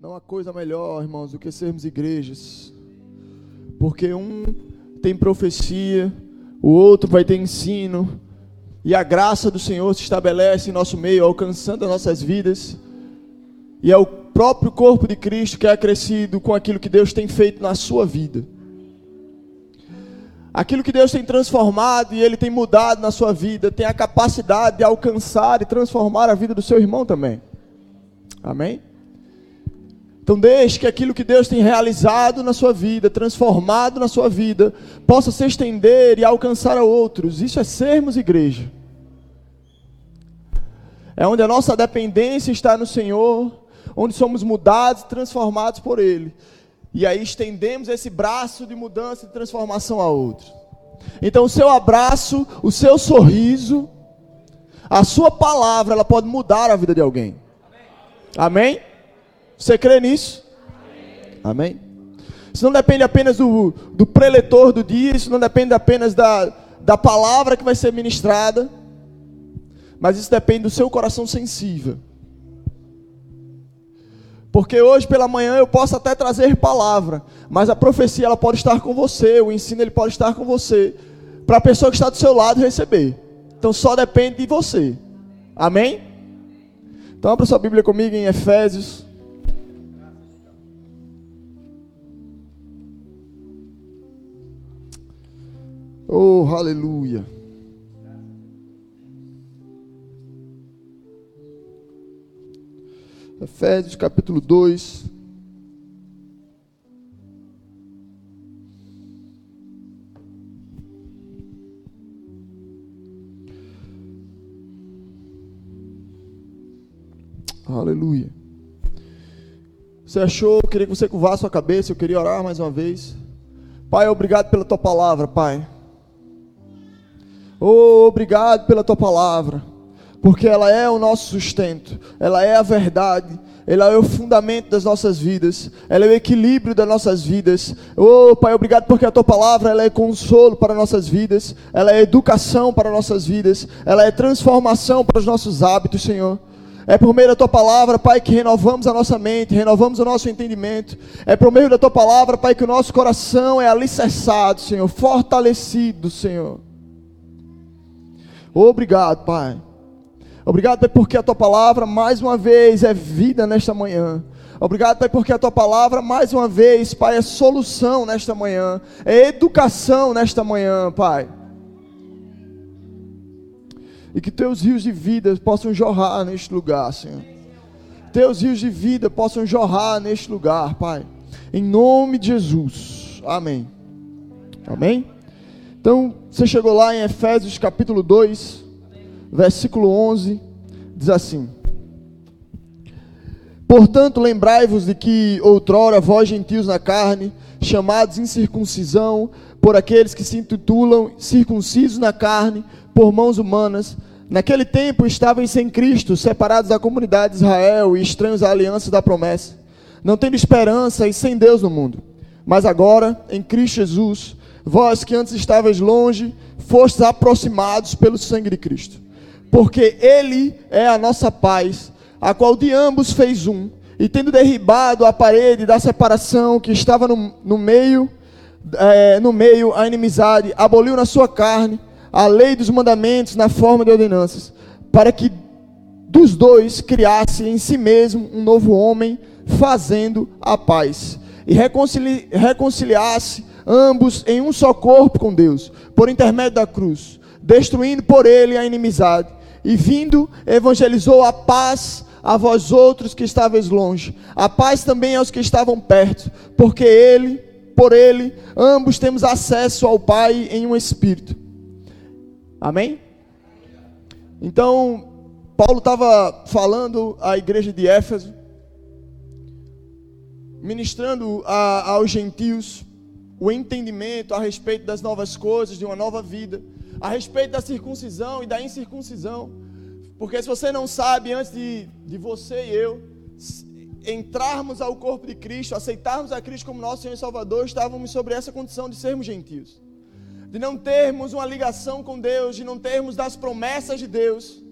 Não há coisa melhor, irmãos, do que sermos igrejas. Porque um tem profecia, o outro vai ter ensino, e a graça do Senhor se estabelece em nosso meio, alcançando as nossas vidas. E é o próprio corpo de Cristo que é acrescido com aquilo que Deus tem feito na sua vida. Aquilo que Deus tem transformado e Ele tem mudado na sua vida, tem a capacidade de alcançar e transformar a vida do seu irmão também. Amém? Então deixe que aquilo que Deus tem realizado na sua vida, transformado na sua vida, possa se estender e alcançar a outros. Isso é sermos igreja. É onde a nossa dependência está no Senhor, onde somos mudados e transformados por Ele. E aí estendemos esse braço de mudança e transformação a outros. Então o seu abraço, o seu sorriso, a sua palavra, ela pode mudar a vida de alguém. Amém? Você crê nisso? Amém? Isso não depende apenas do, do preletor do dia, isso não depende apenas da, da palavra que vai ser ministrada, mas isso depende do seu coração sensível. Porque hoje pela manhã eu posso até trazer palavra, mas a profecia ela pode estar com você, o ensino ele pode estar com você, para a pessoa que está do seu lado receber. Então só depende de você. Amém? Então abra sua Bíblia comigo em Efésios. Oh, aleluia. Efésios capítulo 2. Aleluia. Você achou? Eu queria que você curvasse sua cabeça. Eu queria orar mais uma vez. Pai, obrigado pela tua palavra, Pai. Oh, obrigado pela tua palavra porque ela é o nosso sustento, ela é a verdade, ela é o fundamento das nossas vidas, ela é o equilíbrio das nossas vidas. Oh, Pai, obrigado porque a tua palavra ela é consolo para nossas vidas, ela é educação para nossas vidas, ela é transformação para os nossos hábitos, Senhor. É por meio da tua palavra, Pai, que renovamos a nossa mente, renovamos o nosso entendimento. É por meio da tua palavra, Pai, que o nosso coração é alicerçado, Senhor, fortalecido, Senhor. Obrigado, Pai. Obrigado, Pai, porque a tua palavra mais uma vez é vida nesta manhã. Obrigado, Pai, porque a tua palavra mais uma vez, Pai, é solução nesta manhã, é educação nesta manhã, Pai. E que teus rios de vida possam jorrar neste lugar, Senhor. Teus rios de vida possam jorrar neste lugar, Pai. Em nome de Jesus. Amém. Amém? Então, você chegou lá em Efésios capítulo 2 versículo 11, diz assim: Portanto, lembrai-vos de que outrora vós gentios na carne, chamados incircuncisão por aqueles que se intitulam circuncisos na carne por mãos humanas, naquele tempo estavam sem Cristo, separados da comunidade de Israel e estranhos à aliança da promessa, não tendo esperança e sem Deus no mundo. Mas agora, em Cristo Jesus, vós que antes estavais longe, fostes aproximados pelo sangue de Cristo. Porque Ele é a nossa paz, a qual de ambos fez um, e tendo derribado a parede da separação que estava no, no meio, é, no meio a inimizade, aboliu na sua carne a lei dos mandamentos na forma de ordenanças, para que dos dois criasse em si mesmo um novo homem, fazendo a paz, e reconcili reconciliasse ambos em um só corpo com Deus, por intermédio da cruz, destruindo por ele a inimizade e vindo, evangelizou a paz a vós outros que estáveis longe, a paz também aos que estavam perto, porque ele, por ele, ambos temos acesso ao Pai em um espírito. Amém? Então, Paulo estava falando à igreja de Éfeso, ministrando a, aos gentios o entendimento a respeito das novas coisas, de uma nova vida a respeito da circuncisão e da incircuncisão. Porque se você não sabe, antes de, de você e eu entrarmos ao corpo de Cristo, aceitarmos a Cristo como nosso Senhor e Salvador, estávamos sobre essa condição de sermos gentios. De não termos uma ligação com Deus, de não termos das promessas de Deus.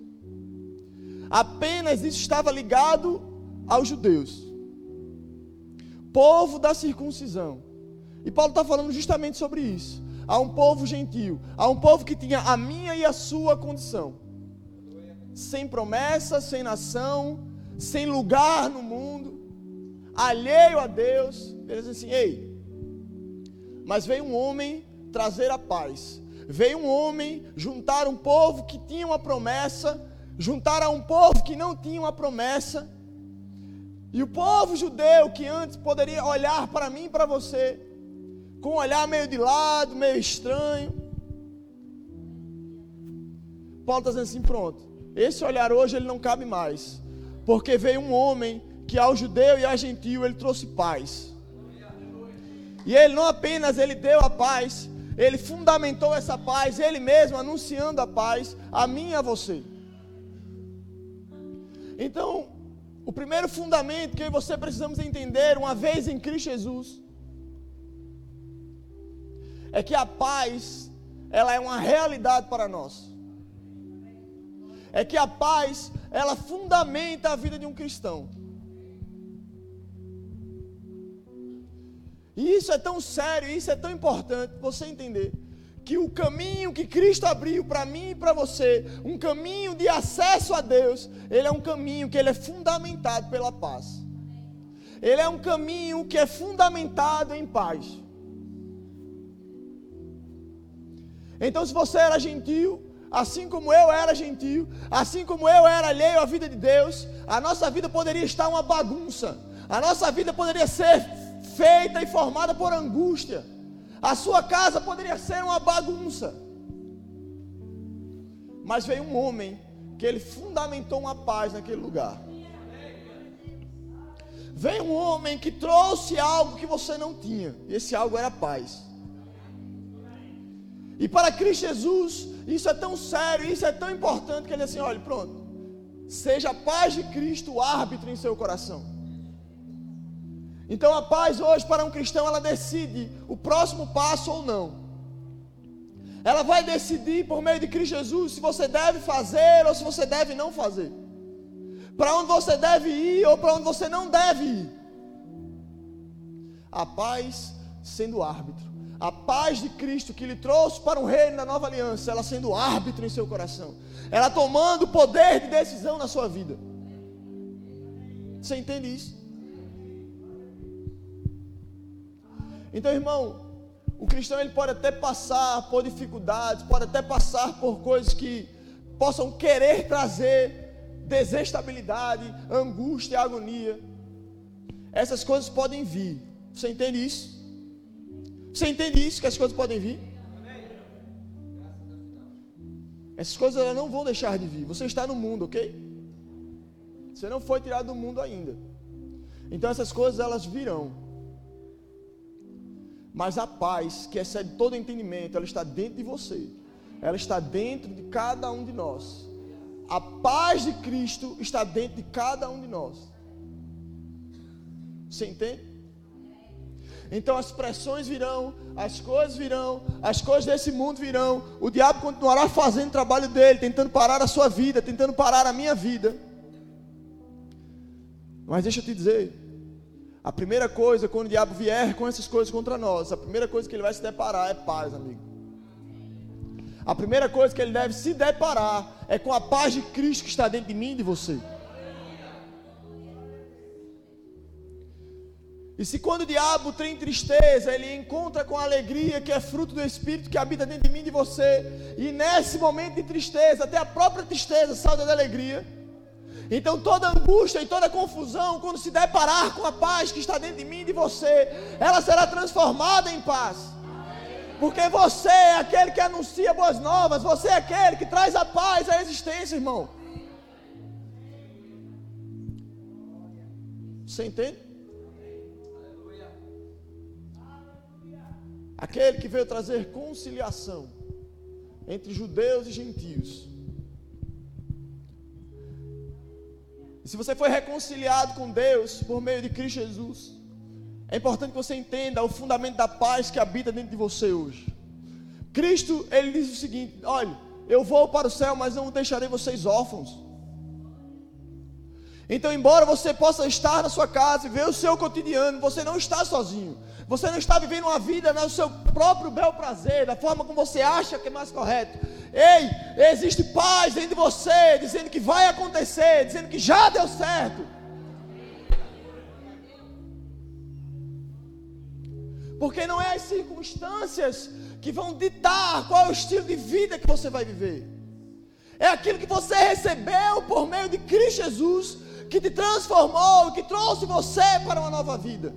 Apenas isso estava ligado aos judeus. povo da circuncisão. E Paulo está falando justamente sobre isso. Há um povo gentil, há um povo que tinha a minha e a sua condição, sem promessa, sem nação, sem lugar no mundo, alheio a Deus. Ele diz assim: Ei, mas veio um homem trazer a paz. Veio um homem juntar um povo que tinha uma promessa, juntar a um povo que não tinha uma promessa. E o povo judeu que antes poderia olhar para mim e para você, com um olhar meio de lado, meio estranho. Paulo está dizendo assim: pronto, esse olhar hoje ele não cabe mais, porque veio um homem que ao judeu e ao gentio ele trouxe paz. E ele não apenas ele deu a paz, ele fundamentou essa paz, ele mesmo anunciando a paz a mim e a você. Então, o primeiro fundamento que você precisamos entender, uma vez em Cristo Jesus, é que a paz, ela é uma realidade para nós. É que a paz, ela fundamenta a vida de um cristão. E isso é tão sério, isso é tão importante você entender que o caminho que Cristo abriu para mim e para você, um caminho de acesso a Deus, ele é um caminho que ele é fundamentado pela paz. Ele é um caminho que é fundamentado em paz. Então, se você era gentil, assim como eu era gentil, assim como eu era alheio à vida de Deus, a nossa vida poderia estar uma bagunça. A nossa vida poderia ser feita e formada por angústia. A sua casa poderia ser uma bagunça. Mas veio um homem que ele fundamentou uma paz naquele lugar. Veio um homem que trouxe algo que você não tinha. E esse algo era paz. E para Cristo Jesus, isso é tão sério, isso é tão importante que ele assim, olha, pronto. Seja a paz de Cristo o árbitro em seu coração. Então a paz hoje para um cristão ela decide o próximo passo ou não. Ela vai decidir por meio de Cristo Jesus se você deve fazer ou se você deve não fazer. Para onde você deve ir ou para onde você não deve ir. A paz sendo árbitro. A paz de Cristo que lhe trouxe para o reino da nova aliança, ela sendo árbitro em seu coração. Ela tomando poder de decisão na sua vida. Você entende isso? Então, irmão, o cristão ele pode até passar por dificuldades, pode até passar por coisas que possam querer trazer desestabilidade, angústia, agonia. Essas coisas podem vir. Você entende isso? Você entende isso que as coisas podem vir? Essas coisas elas não vão deixar de vir. Você está no mundo, ok? Você não foi tirado do mundo ainda. Então essas coisas elas virão. Mas a paz, que excede todo entendimento, ela está dentro de você. Ela está dentro de cada um de nós. A paz de Cristo está dentro de cada um de nós. Você entende? Então as pressões virão, as coisas virão, as coisas desse mundo virão. O diabo continuará fazendo o trabalho dele, tentando parar a sua vida, tentando parar a minha vida. Mas deixa eu te dizer, a primeira coisa, quando o diabo vier com essas coisas contra nós, a primeira coisa que ele vai se deparar é paz, amigo. A primeira coisa que ele deve se deparar é com a paz de Cristo que está dentro de mim e de você. E se quando o diabo tem tristeza, ele encontra com a alegria que é fruto do Espírito que habita dentro de mim e de você, e nesse momento de tristeza, até a própria tristeza salta da alegria, então toda angústia e toda confusão, quando se deparar com a paz que está dentro de mim e de você, ela será transformada em paz. Porque você é aquele que anuncia boas novas, você é aquele que traz a paz à existência, irmão. Você entende? Aquele que veio trazer conciliação entre judeus e gentios E se você foi reconciliado com Deus por meio de Cristo Jesus, é importante que você entenda o fundamento da paz que habita dentro de você hoje. Cristo, ele diz o seguinte: olha, eu vou para o céu, mas não deixarei vocês órfãos. Então, embora você possa estar na sua casa e ver o seu cotidiano, você não está sozinho. Você não está vivendo uma vida no seu próprio bel prazer, da forma como você acha que é mais correto. Ei, existe paz dentro de você, dizendo que vai acontecer, dizendo que já deu certo. Porque não é as circunstâncias que vão ditar qual é o estilo de vida que você vai viver. É aquilo que você recebeu por meio de Cristo Jesus que te transformou, que trouxe você para uma nova vida.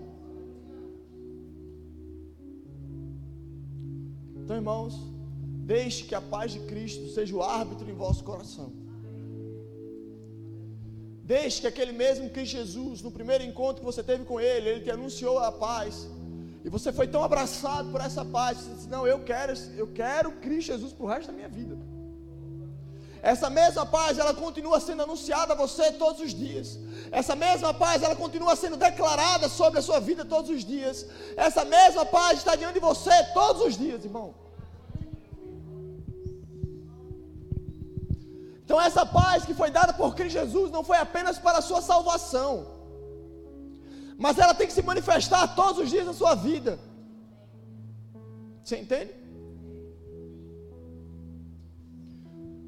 Então, irmãos, deixe que a paz de Cristo seja o árbitro em vosso coração. Deixe que aquele mesmo Cristo Jesus, no primeiro encontro que você teve com Ele, Ele te anunciou a paz. E você foi tão abraçado por essa paz, você disse, não, eu quero, eu quero Cristo Jesus para o resto da minha vida. Essa mesma paz, ela continua sendo anunciada a você todos os dias. Essa mesma paz, ela continua sendo declarada sobre a sua vida todos os dias. Essa mesma paz está diante de você todos os dias, irmão. Então, essa paz que foi dada por Cristo Jesus não foi apenas para a sua salvação, mas ela tem que se manifestar todos os dias na sua vida. Você entende?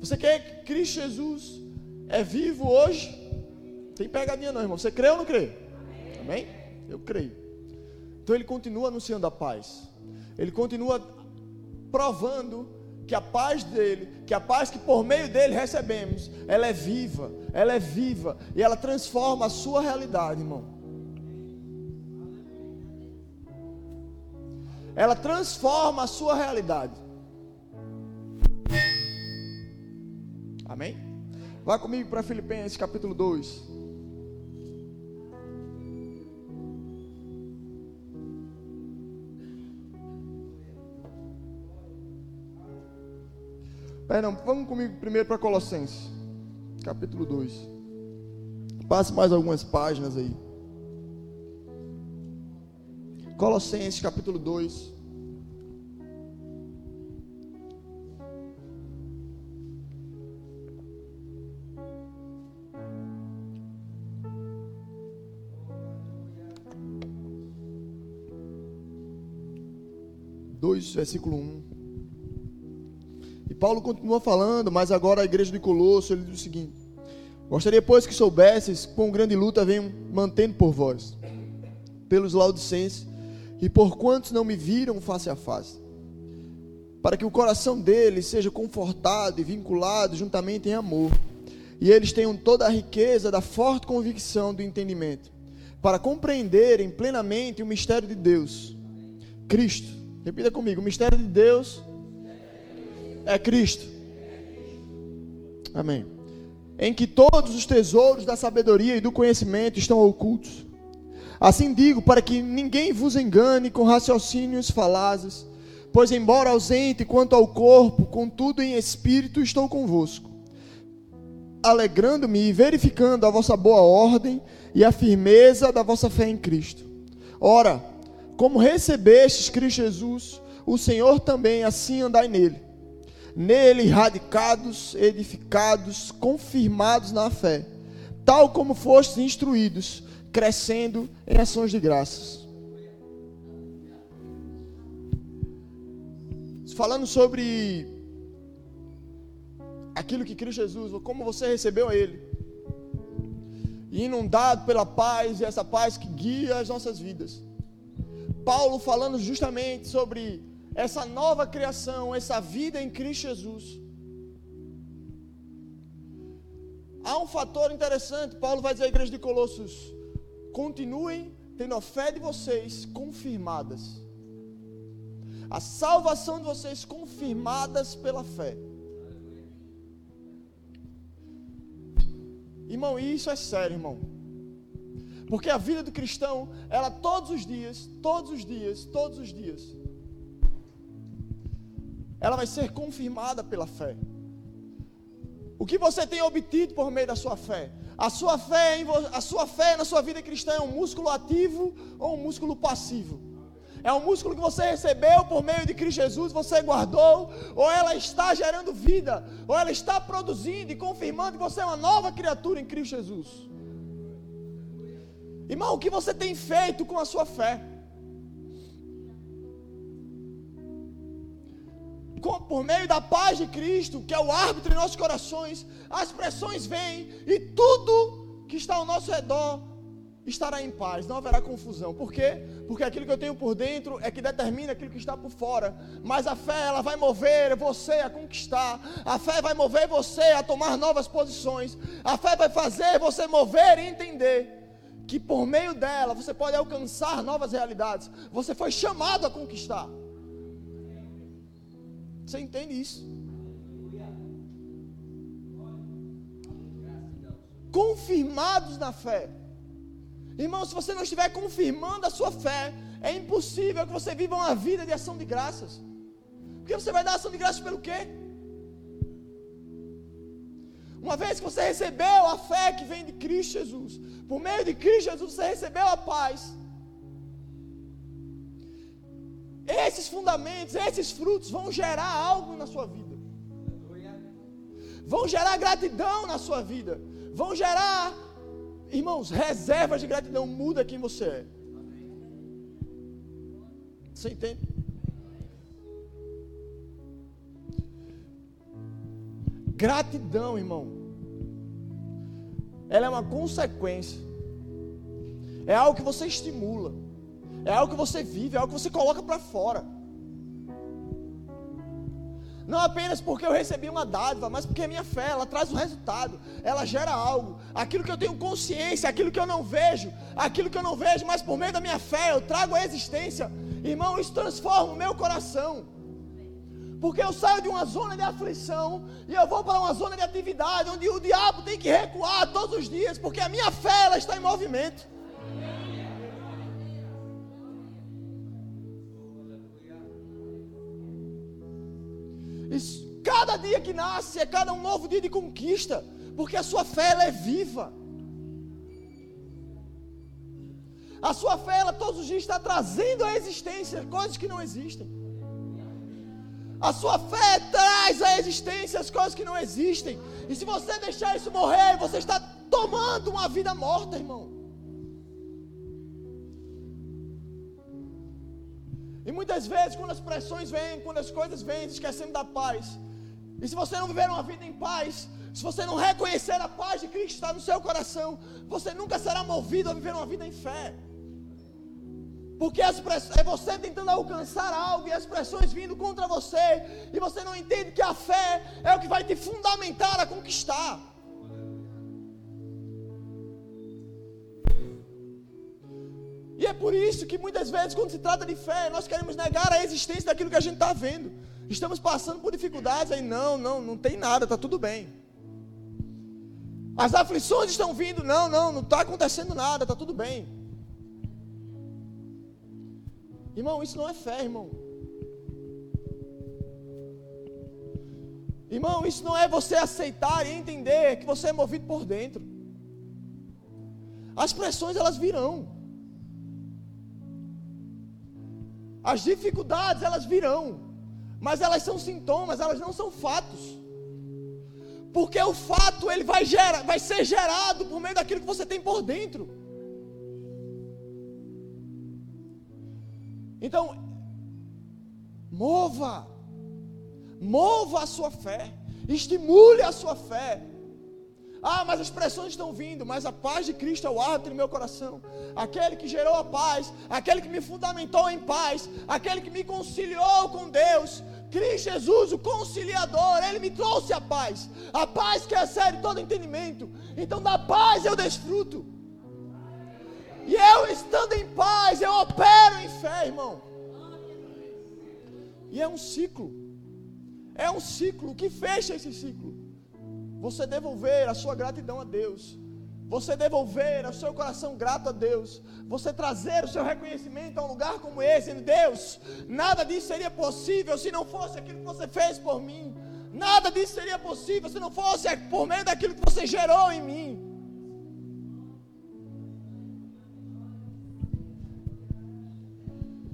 Você quer que Cristo Jesus é vivo hoje? Tem pegadinha não, irmão. Você crê ou não crê? Amém? Eu creio. Então ele continua anunciando a paz. Ele continua provando que a paz dele, que a paz que por meio dele recebemos, ela é viva, ela é viva e ela transforma a sua realidade, irmão. Ela transforma a sua realidade. Amém? Vá comigo para Filipenses capítulo 2. Perdão, vamos comigo primeiro para Colossenses, capítulo 2. Passe mais algumas páginas aí. Colossenses, capítulo 2. 2, versículo 1. E Paulo continua falando, mas agora a igreja de Colosso, ele diz o seguinte: Gostaria, pois, que soubesses quão grande luta venho mantendo por vós, pelos laudicenses, e por quantos não me viram face a face, para que o coração deles seja confortado e vinculado juntamente em amor, e eles tenham toda a riqueza da forte convicção do entendimento, para compreenderem plenamente o mistério de Deus, Cristo Repita comigo: o mistério de Deus é Cristo. Amém. Em que todos os tesouros da sabedoria e do conhecimento estão ocultos. Assim digo, para que ninguém vos engane com raciocínios falazes, pois, embora ausente quanto ao corpo, contudo em espírito estou convosco, alegrando-me e verificando a vossa boa ordem e a firmeza da vossa fé em Cristo. Ora, como recebestes Cristo Jesus, o Senhor também assim andai nele. Nele radicados, edificados, confirmados na fé, tal como fostes instruídos, crescendo em ações de graças. Falando sobre aquilo que Cristo Jesus, como você recebeu a Ele, inundado pela paz e essa paz que guia as nossas vidas. Paulo falando justamente sobre essa nova criação, essa vida em Cristo Jesus. Há um fator interessante, Paulo vai dizer à igreja de Colossos: continuem tendo a fé de vocês confirmadas. A salvação de vocês confirmadas pela fé. Irmão, isso é sério, irmão. Porque a vida do cristão, ela todos os dias, todos os dias, todos os dias, ela vai ser confirmada pela fé. O que você tem obtido por meio da sua fé? A sua fé, a sua fé na sua vida cristã é um músculo ativo ou um músculo passivo? É um músculo que você recebeu por meio de Cristo Jesus, você guardou, ou ela está gerando vida, ou ela está produzindo e confirmando que você é uma nova criatura em Cristo Jesus. Irmão, o que você tem feito com a sua fé? Por meio da paz de Cristo, que é o árbitro em nossos corações, as pressões vêm e tudo que está ao nosso redor estará em paz, não haverá confusão. Por quê? Porque aquilo que eu tenho por dentro é que determina aquilo que está por fora. Mas a fé, ela vai mover você a conquistar. A fé vai mover você a tomar novas posições. A fé vai fazer você mover e entender que por meio dela você pode alcançar novas realidades. Você foi chamado a conquistar. Você entende isso? Confirmados na fé. Irmão, se você não estiver confirmando a sua fé, é impossível que você viva uma vida de ação de graças. Porque você vai dar ação de graças pelo quê? Uma vez que você recebeu a fé que vem de Cristo Jesus, por meio de Cristo Jesus você recebeu a paz. Esses fundamentos, esses frutos vão gerar algo na sua vida. Vão gerar gratidão na sua vida. Vão gerar Irmãos, reservas de gratidão muda quem você é. Você entende? Gratidão, irmão. Ela é uma consequência. É algo que você estimula. É algo que você vive, é algo que você coloca para fora. Não apenas porque eu recebi uma dádiva, mas porque a minha fé, ela traz um resultado, ela gera algo. Aquilo que eu tenho consciência, aquilo que eu não vejo, aquilo que eu não vejo, mas por meio da minha fé eu trago a existência. Irmão, isso transforma o meu coração. Porque eu saio de uma zona de aflição e eu vou para uma zona de atividade onde o diabo tem que recuar todos os dias, porque a minha fé ela está em movimento. cada dia que nasce é cada um novo dia de conquista, porque a sua fé ela é viva. A sua fé ela todos os dias está trazendo à existência coisas que não existem. A sua fé traz à existência as coisas que não existem. E se você deixar isso morrer, você está tomando uma vida morta, irmão. E muitas vezes, quando as pressões vêm, quando as coisas vêm, esquecendo da paz. E se você não viver uma vida em paz, se você não reconhecer a paz de Cristo está no seu coração, você nunca será movido a viver uma vida em fé. Porque é você tentando alcançar algo e as pressões vindo contra você, e você não entende que a fé é o que vai te fundamentar a conquistar. E é por isso que muitas vezes, quando se trata de fé, nós queremos negar a existência daquilo que a gente está vendo. Estamos passando por dificuldades, aí não, não, não tem nada, está tudo bem. As aflições estão vindo, não, não, não está acontecendo nada, está tudo bem. Irmão, isso não é fé, irmão. Irmão, isso não é você aceitar e entender que você é movido por dentro. As pressões elas virão. As dificuldades elas virão, mas elas são sintomas, elas não são fatos. Porque o fato ele vai gerar, vai ser gerado por meio daquilo que você tem por dentro. Então, mova, mova a sua fé, estimule a sua fé, ah, mas as pressões estão vindo, mas a paz de Cristo é o árbitro em meu coração. Aquele que gerou a paz, aquele que me fundamentou em paz, aquele que me conciliou com Deus. Cristo Jesus, o conciliador, ele me trouxe a paz. A paz que excede todo entendimento. Então, da paz eu desfruto. E eu estando em paz, eu opero em fé, irmão. E é um ciclo. É um ciclo. Que fecha esse ciclo? Você devolver a sua gratidão a Deus. Você devolver o seu coração grato a Deus. Você trazer o seu reconhecimento a um lugar como esse. Deus, nada disso seria possível se não fosse aquilo que você fez por mim. Nada disso seria possível se não fosse por meio daquilo que você gerou em mim.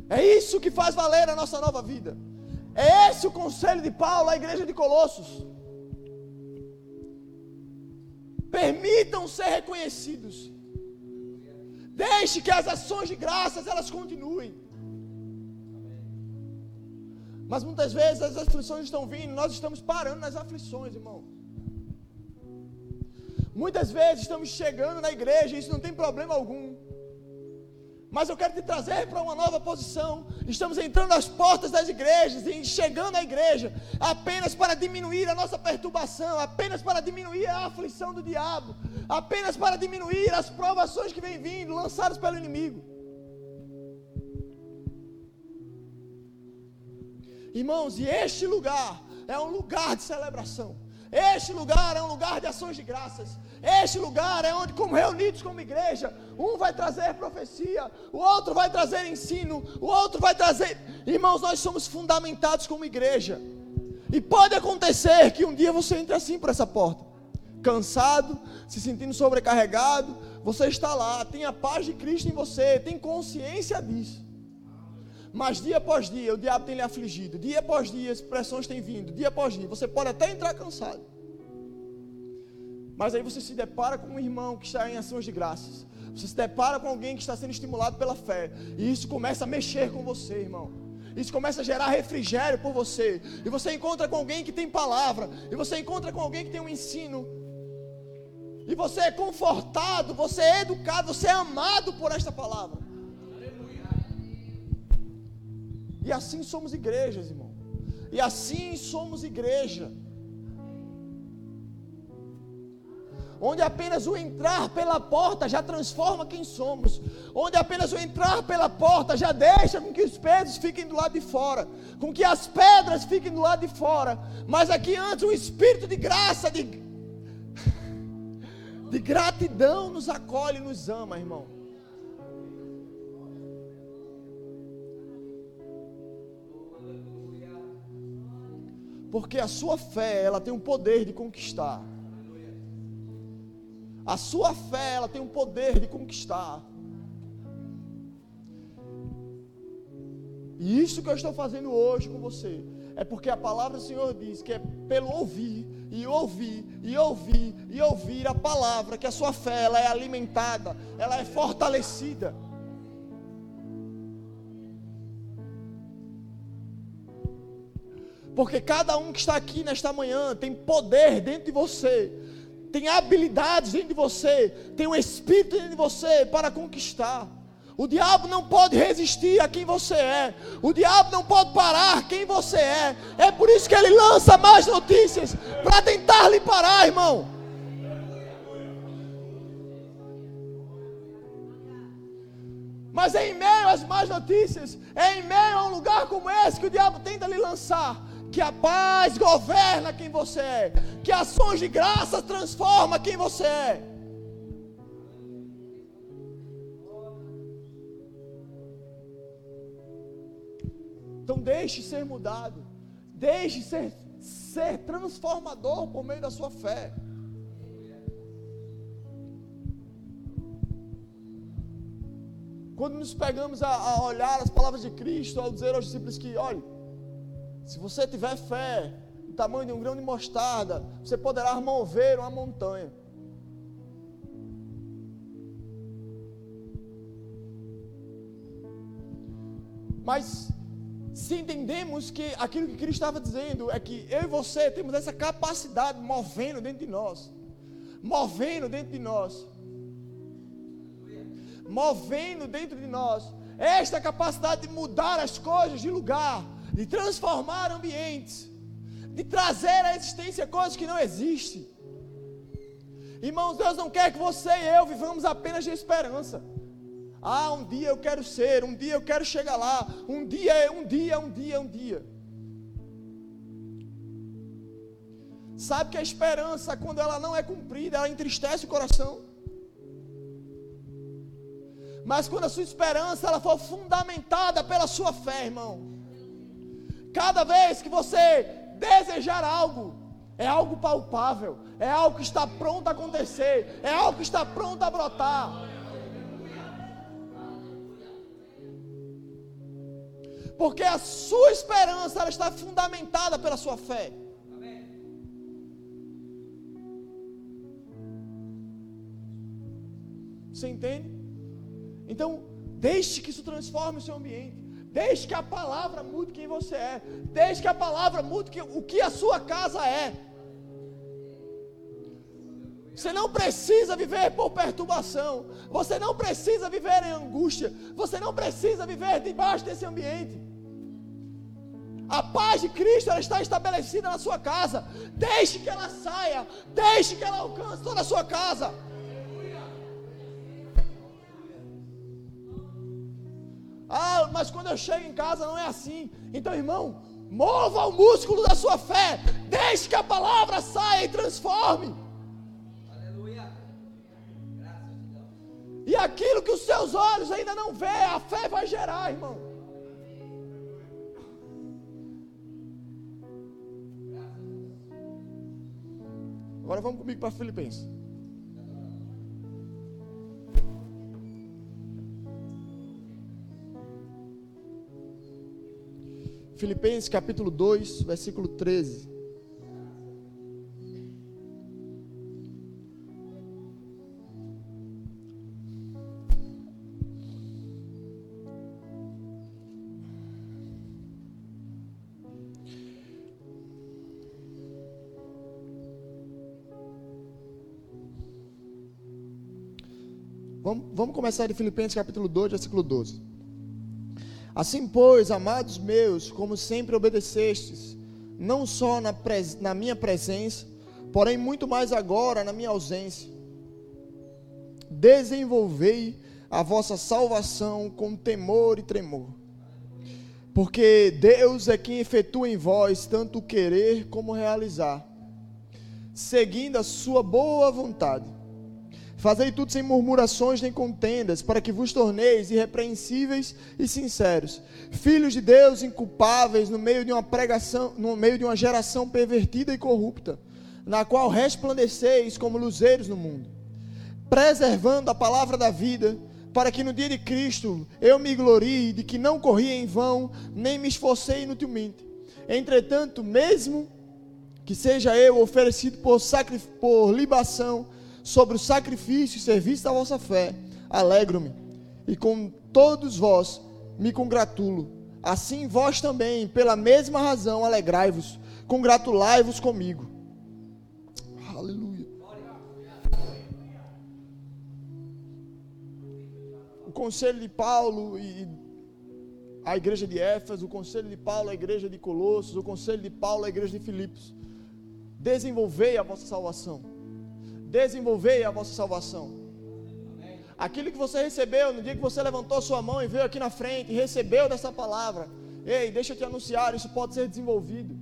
É isso que faz valer a nossa nova vida. É esse o conselho de Paulo à igreja de Colossos. Permitam ser reconhecidos. Deixe que as ações de graças elas continuem. Mas muitas vezes as aflições estão vindo, nós estamos parando nas aflições, irmão. Muitas vezes estamos chegando na igreja, e isso não tem problema algum. Mas eu quero te trazer para uma nova posição. Estamos entrando nas portas das igrejas e chegando à igreja apenas para diminuir a nossa perturbação, apenas para diminuir a aflição do diabo, apenas para diminuir as provações que vêm vindo, lançadas pelo inimigo. Irmãos, e este lugar é um lugar de celebração. Este lugar é um lugar de ações de graças. Este lugar é onde, como reunidos como igreja, um vai trazer profecia, o outro vai trazer ensino, o outro vai trazer. Irmãos, nós somos fundamentados como igreja. E pode acontecer que um dia você entre assim por essa porta, cansado, se sentindo sobrecarregado. Você está lá, tem a paz de Cristo em você, tem consciência disso. Mas dia após dia o diabo tem lhe afligido, dia após dia as pressões têm vindo, dia após dia. Você pode até entrar cansado. Mas aí você se depara com um irmão que está em ações de graças. Você se depara com alguém que está sendo estimulado pela fé. E isso começa a mexer com você, irmão. Isso começa a gerar refrigério por você. E você encontra com alguém que tem palavra. E você encontra com alguém que tem um ensino. E você é confortado, você é educado, você é amado por esta palavra. E assim somos igrejas, irmão. E assim somos igreja. Onde apenas o entrar pela porta já transforma quem somos, onde apenas o entrar pela porta já deixa com que os pesos fiquem do lado de fora, com que as pedras fiquem do lado de fora, mas aqui antes o espírito de graça, de, de gratidão nos acolhe e nos ama, irmão. Porque a sua fé, ela tem o poder de conquistar. A sua fé, ela tem o poder de conquistar. E isso que eu estou fazendo hoje com você é porque a palavra do Senhor diz que é pelo ouvir e ouvir e ouvir e ouvir a palavra que a sua fé ela é alimentada, ela é fortalecida. Porque cada um que está aqui nesta manhã tem poder dentro de você tem habilidades dentro de você, tem um espírito dentro de você para conquistar. O diabo não pode resistir a quem você é. O diabo não pode parar quem você é. É por isso que ele lança mais notícias para tentar lhe parar, irmão. Mas é em meio às más notícias, é em meio a um lugar como esse que o diabo tenta lhe lançar que a paz governa quem você é, que ações de graça transforma quem você é. Então deixe ser mudado, deixe ser, ser transformador por meio da sua fé. Quando nos pegamos a, a olhar as palavras de Cristo, ao dizer aos discípulos que, olha, se você tiver fé, do tamanho de um grão de mostarda, você poderá mover uma montanha. Mas se entendemos que aquilo que Cristo estava dizendo é que eu e você temos essa capacidade movendo dentro de nós, movendo dentro de nós, movendo dentro de nós, esta capacidade de mudar as coisas de lugar, de transformar ambientes, de trazer à existência coisas que não existem. Irmãos, Deus não quer que você e eu vivamos apenas de esperança. Ah, um dia eu quero ser, um dia eu quero chegar lá, um dia, um dia, um dia, um dia. Sabe que a esperança, quando ela não é cumprida, ela entristece o coração. Mas quando a sua esperança ela for fundamentada pela sua fé, irmão, Cada vez que você desejar algo, é algo palpável, é algo que está pronto a acontecer, é algo que está pronto a brotar. Porque a sua esperança ela está fundamentada pela sua fé. Você entende? Então, deixe que isso transforme o seu ambiente. Deixe que a palavra mude quem você é. Deixe que a palavra mude o que a sua casa é. Você não precisa viver por perturbação. Você não precisa viver em angústia. Você não precisa viver debaixo desse ambiente. A paz de Cristo ela está estabelecida na sua casa. Deixe que ela saia. Deixe que ela alcance toda a sua casa. Ah, mas quando eu chego em casa não é assim. Então, irmão, mova o músculo da sua fé. Deixe que a palavra saia e transforme. Aleluia. E aquilo que os seus olhos ainda não vê, a fé vai gerar, irmão. Agora vamos comigo para Filipenses. Filipenses capítulo 2, versículo 13. Vamos, começar de Filipenses capítulo 2, versículo 12. Assim, pois, amados meus, como sempre obedecestes, não só na, pres na minha presença, porém muito mais agora na minha ausência, desenvolvei a vossa salvação com temor e tremor. Porque Deus é quem efetua em vós tanto o querer como realizar, seguindo a sua boa vontade. Fazei tudo sem murmurações nem contendas, para que vos torneis irrepreensíveis e sinceros, filhos de Deus inculpáveis no meio de uma pregação, no meio de uma geração pervertida e corrupta, na qual resplandeceis como luzeiros no mundo, preservando a palavra da vida, para que no dia de Cristo eu me glorie de que não corri em vão, nem me esforcei inutilmente. Entretanto, mesmo que seja eu oferecido por, por libação, sobre o sacrifício e serviço da vossa fé, alegro-me, e com todos vós me congratulo. Assim vós também, pela mesma razão, alegrai-vos, congratulai-vos comigo. Aleluia. O conselho de Paulo e a igreja de Éfeso, o conselho de Paulo, a igreja de Colossos, o conselho de Paulo, a igreja de Filipos. Desenvolvei a vossa salvação desenvolvei a vossa salvação. Aquilo que você recebeu no dia que você levantou sua mão e veio aqui na frente e recebeu dessa palavra, ei, deixa eu te anunciar, isso pode ser desenvolvido.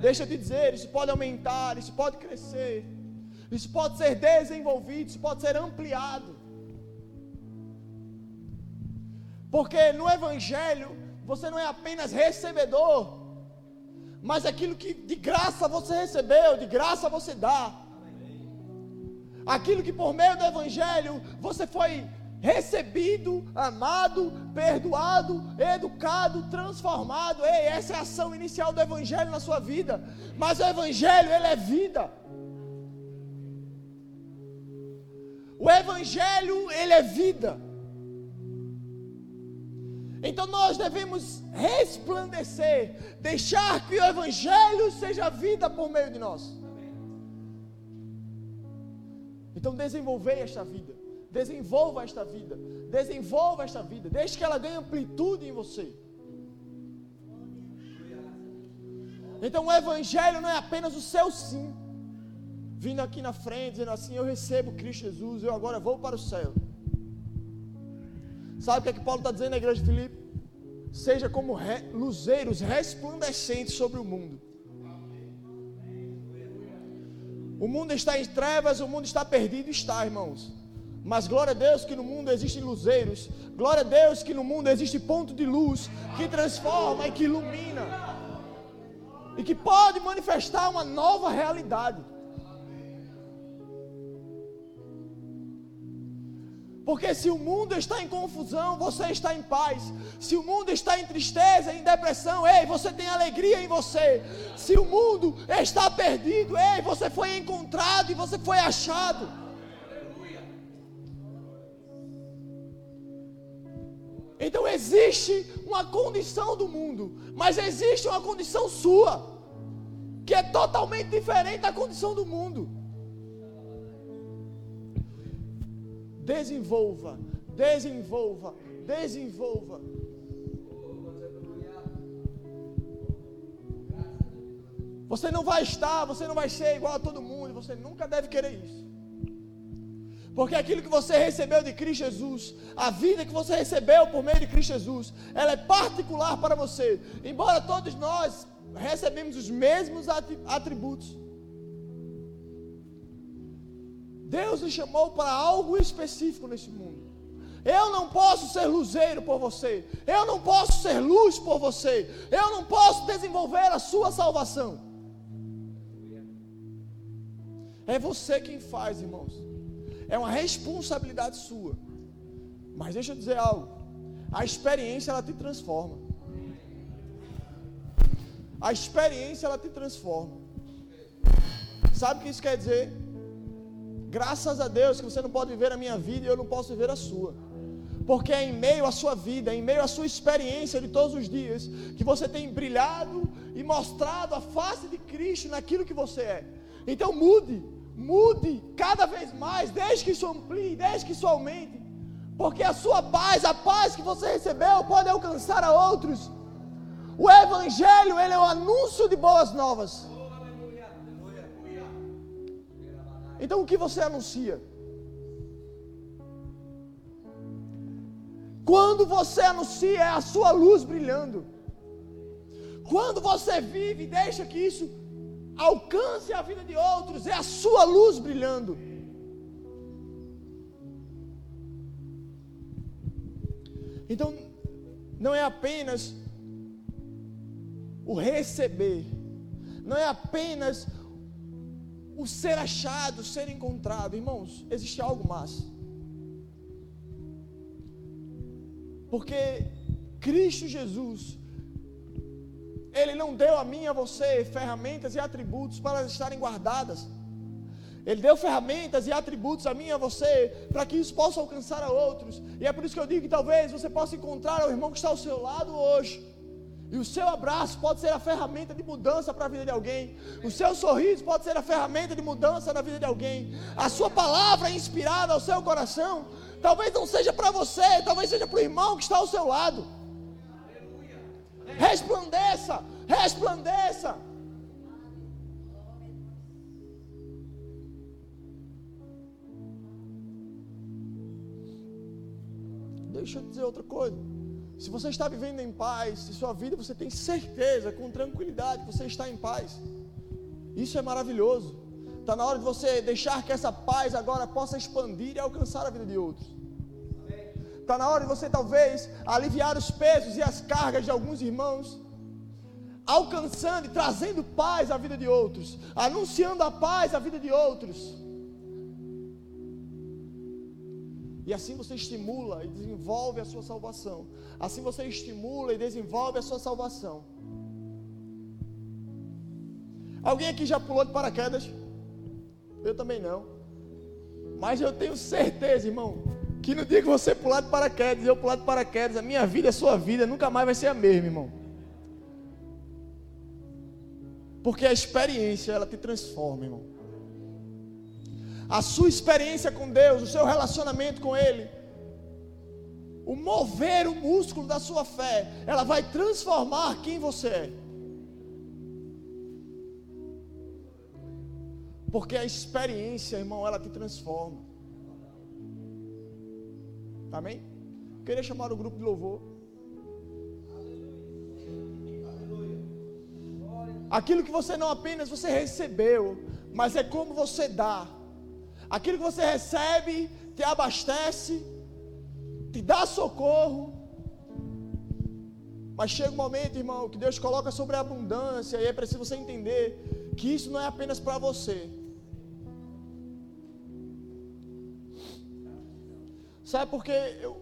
Deixa eu te dizer, isso pode aumentar, isso pode crescer, isso pode ser desenvolvido, isso pode ser ampliado. Porque no Evangelho você não é apenas recebedor, mas aquilo que de graça você recebeu, de graça você dá. Aquilo que por meio do Evangelho você foi recebido, amado, perdoado, educado, transformado. Ei, essa é a ação inicial do Evangelho na sua vida. Mas o Evangelho, ele é vida. O Evangelho, ele é vida. Então nós devemos resplandecer, deixar que o Evangelho seja vida por meio de nós. Então desenvolver esta vida. Desenvolva esta vida. Desenvolva esta vida. Deixe que ela ganhe amplitude em você. Então o evangelho não é apenas o seu sim. Vindo aqui na frente, dizendo assim: Eu recebo Cristo Jesus, eu agora vou para o céu. Sabe o que é que Paulo está dizendo na igreja de Filipe? Seja como re, luzeiros resplandecentes sobre o mundo O mundo está em trevas, o mundo está perdido, está, irmãos. Mas glória a Deus que no mundo existem luzeiros. Glória a Deus que no mundo existe ponto de luz que transforma e que ilumina. E que pode manifestar uma nova realidade. Porque se o mundo está em confusão, você está em paz. Se o mundo está em tristeza, em depressão, ei, você tem alegria em você. Se o mundo está perdido, ei, você foi encontrado e você foi achado. Então existe uma condição do mundo, mas existe uma condição sua, que é totalmente diferente da condição do mundo. Desenvolva, desenvolva, desenvolva. Você não vai estar, você não vai ser igual a todo mundo, você nunca deve querer isso. Porque aquilo que você recebeu de Cristo Jesus, a vida que você recebeu por meio de Cristo Jesus, ela é particular para você. Embora todos nós recebemos os mesmos atributos. Deus lhe chamou para algo específico nesse mundo. Eu não posso ser luzeiro por você. Eu não posso ser luz por você. Eu não posso desenvolver a sua salvação. É você quem faz, irmãos. É uma responsabilidade sua. Mas deixa eu dizer algo. A experiência ela te transforma. A experiência ela te transforma. Sabe o que isso quer dizer? Graças a Deus que você não pode viver a minha vida e eu não posso viver a sua. Porque é em meio à sua vida, é em meio à sua experiência de todos os dias, que você tem brilhado e mostrado a face de Cristo naquilo que você é. Então mude. Mude cada vez mais, desde que isso amplie, desde que isso aumente. Porque a sua paz, a paz que você recebeu, pode alcançar a outros. O Evangelho, ele é o anúncio de boas novas. Então o que você anuncia? Quando você anuncia, é a sua luz brilhando. Quando você vive, deixa que isso alcance a vida de outros, é a sua luz brilhando. Então, não é apenas o receber, não é apenas o ser achado, ser encontrado, irmãos, existe algo mais. Porque Cristo Jesus ele não deu a mim e a você ferramentas e atributos para elas estarem guardadas. Ele deu ferramentas e atributos a mim e a você para que isso possa alcançar a outros. E é por isso que eu digo que talvez você possa encontrar o irmão que está ao seu lado hoje. E o seu abraço pode ser a ferramenta de mudança para a vida de alguém. O seu sorriso pode ser a ferramenta de mudança na vida de alguém. A sua palavra inspirada ao seu coração, talvez não seja para você, talvez seja para o irmão que está ao seu lado. Resplandeça, resplandeça. Deixa eu dizer outra coisa. Se você está vivendo em paz, se sua vida você tem certeza, com tranquilidade, que você está em paz. Isso é maravilhoso. Está na hora de você deixar que essa paz agora possa expandir e alcançar a vida de outros. Está na hora de você talvez aliviar os pesos e as cargas de alguns irmãos, alcançando e trazendo paz à vida de outros, anunciando a paz à vida de outros. E assim você estimula e desenvolve a sua salvação. Assim você estimula e desenvolve a sua salvação. Alguém aqui já pulou de paraquedas? Eu também não. Mas eu tenho certeza, irmão, que no dia que você pular de paraquedas, eu pular de paraquedas, a minha vida, a sua vida, nunca mais vai ser a mesma, irmão. Porque a experiência, ela te transforma, irmão. A sua experiência com Deus, o seu relacionamento com Ele, o mover o músculo da sua fé, ela vai transformar quem você é. Porque a experiência, irmão, ela te transforma. Amém? Queria chamar o grupo de louvor. Aquilo que você não apenas você recebeu, mas é como você dá. Aquilo que você recebe te abastece, te dá socorro. Mas chega um momento, irmão, que Deus coloca sobre a abundância, e é preciso você entender que isso não é apenas para você, Sabe por quê? Eu,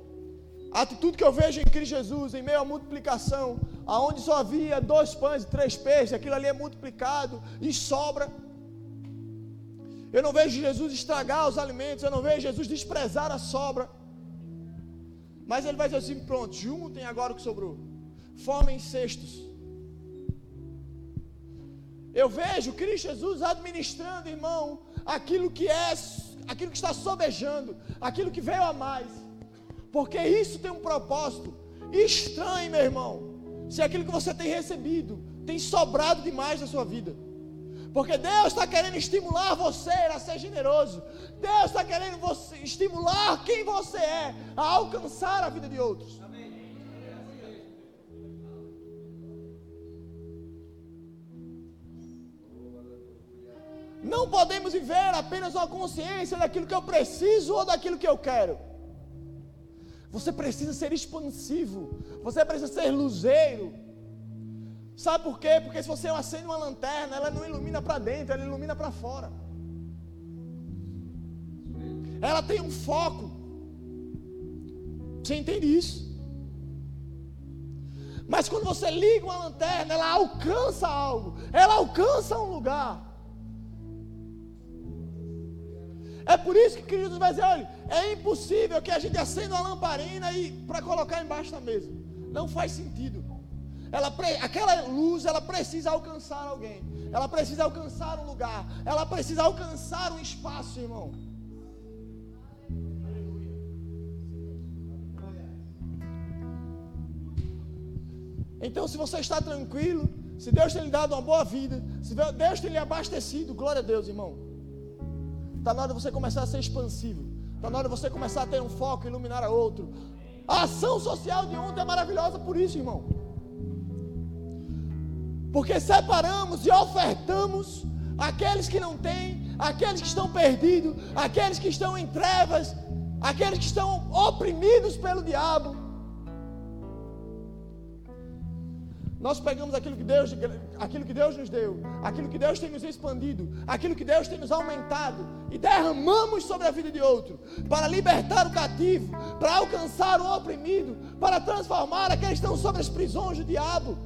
a atitude que eu vejo em Cristo Jesus, em meio à multiplicação, aonde só havia dois pães e três peixes, aquilo ali é multiplicado e sobra. Eu não vejo Jesus estragar os alimentos, eu não vejo Jesus desprezar a sobra. Mas ele vai dizer assim: pronto, juntem agora o que sobrou. Formem cestos. Eu vejo Cristo Jesus administrando, irmão, aquilo que é, aquilo que está sobejando, aquilo que veio a mais. Porque isso tem um propósito estranho, meu irmão. Se aquilo que você tem recebido tem sobrado demais na sua vida. Porque Deus está querendo estimular você a ser generoso. Deus está querendo você, estimular quem você é a alcançar a vida de outros. Não podemos viver apenas uma consciência daquilo que eu preciso ou daquilo que eu quero. Você precisa ser expansivo. Você precisa ser luzeiro. Sabe por quê? Porque se você acende uma lanterna, ela não ilumina para dentro, ela ilumina para fora. Ela tem um foco. Você entende isso? Mas quando você liga uma lanterna, ela alcança algo, ela alcança um lugar. É por isso que Jesus vai dizer: olha, é impossível que a gente acenda uma lamparina para colocar embaixo da mesa. Não faz sentido. Ela, aquela luz, ela precisa alcançar alguém. Ela precisa alcançar um lugar. Ela precisa alcançar um espaço, irmão. Então, se você está tranquilo, se Deus tem lhe dado uma boa vida, se Deus tem lhe abastecido, glória a Deus, irmão. Está na hora de você começar a ser expansivo. Está na hora de você começar a ter um foco, iluminar a outro. A ação social de ontem é maravilhosa por isso, irmão. Porque separamos e ofertamos aqueles que não têm, aqueles que estão perdidos, aqueles que estão em trevas, aqueles que estão oprimidos pelo diabo. Nós pegamos aquilo que Deus, aquilo que Deus nos deu, aquilo que Deus tem nos expandido, aquilo que Deus tem nos aumentado e derramamos sobre a vida de outro, para libertar o cativo, para alcançar o oprimido, para transformar aqueles que estão sobre as prisões do diabo.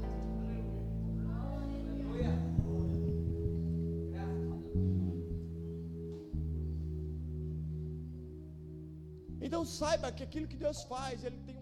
Então saiba que aquilo que Deus faz, Ele tem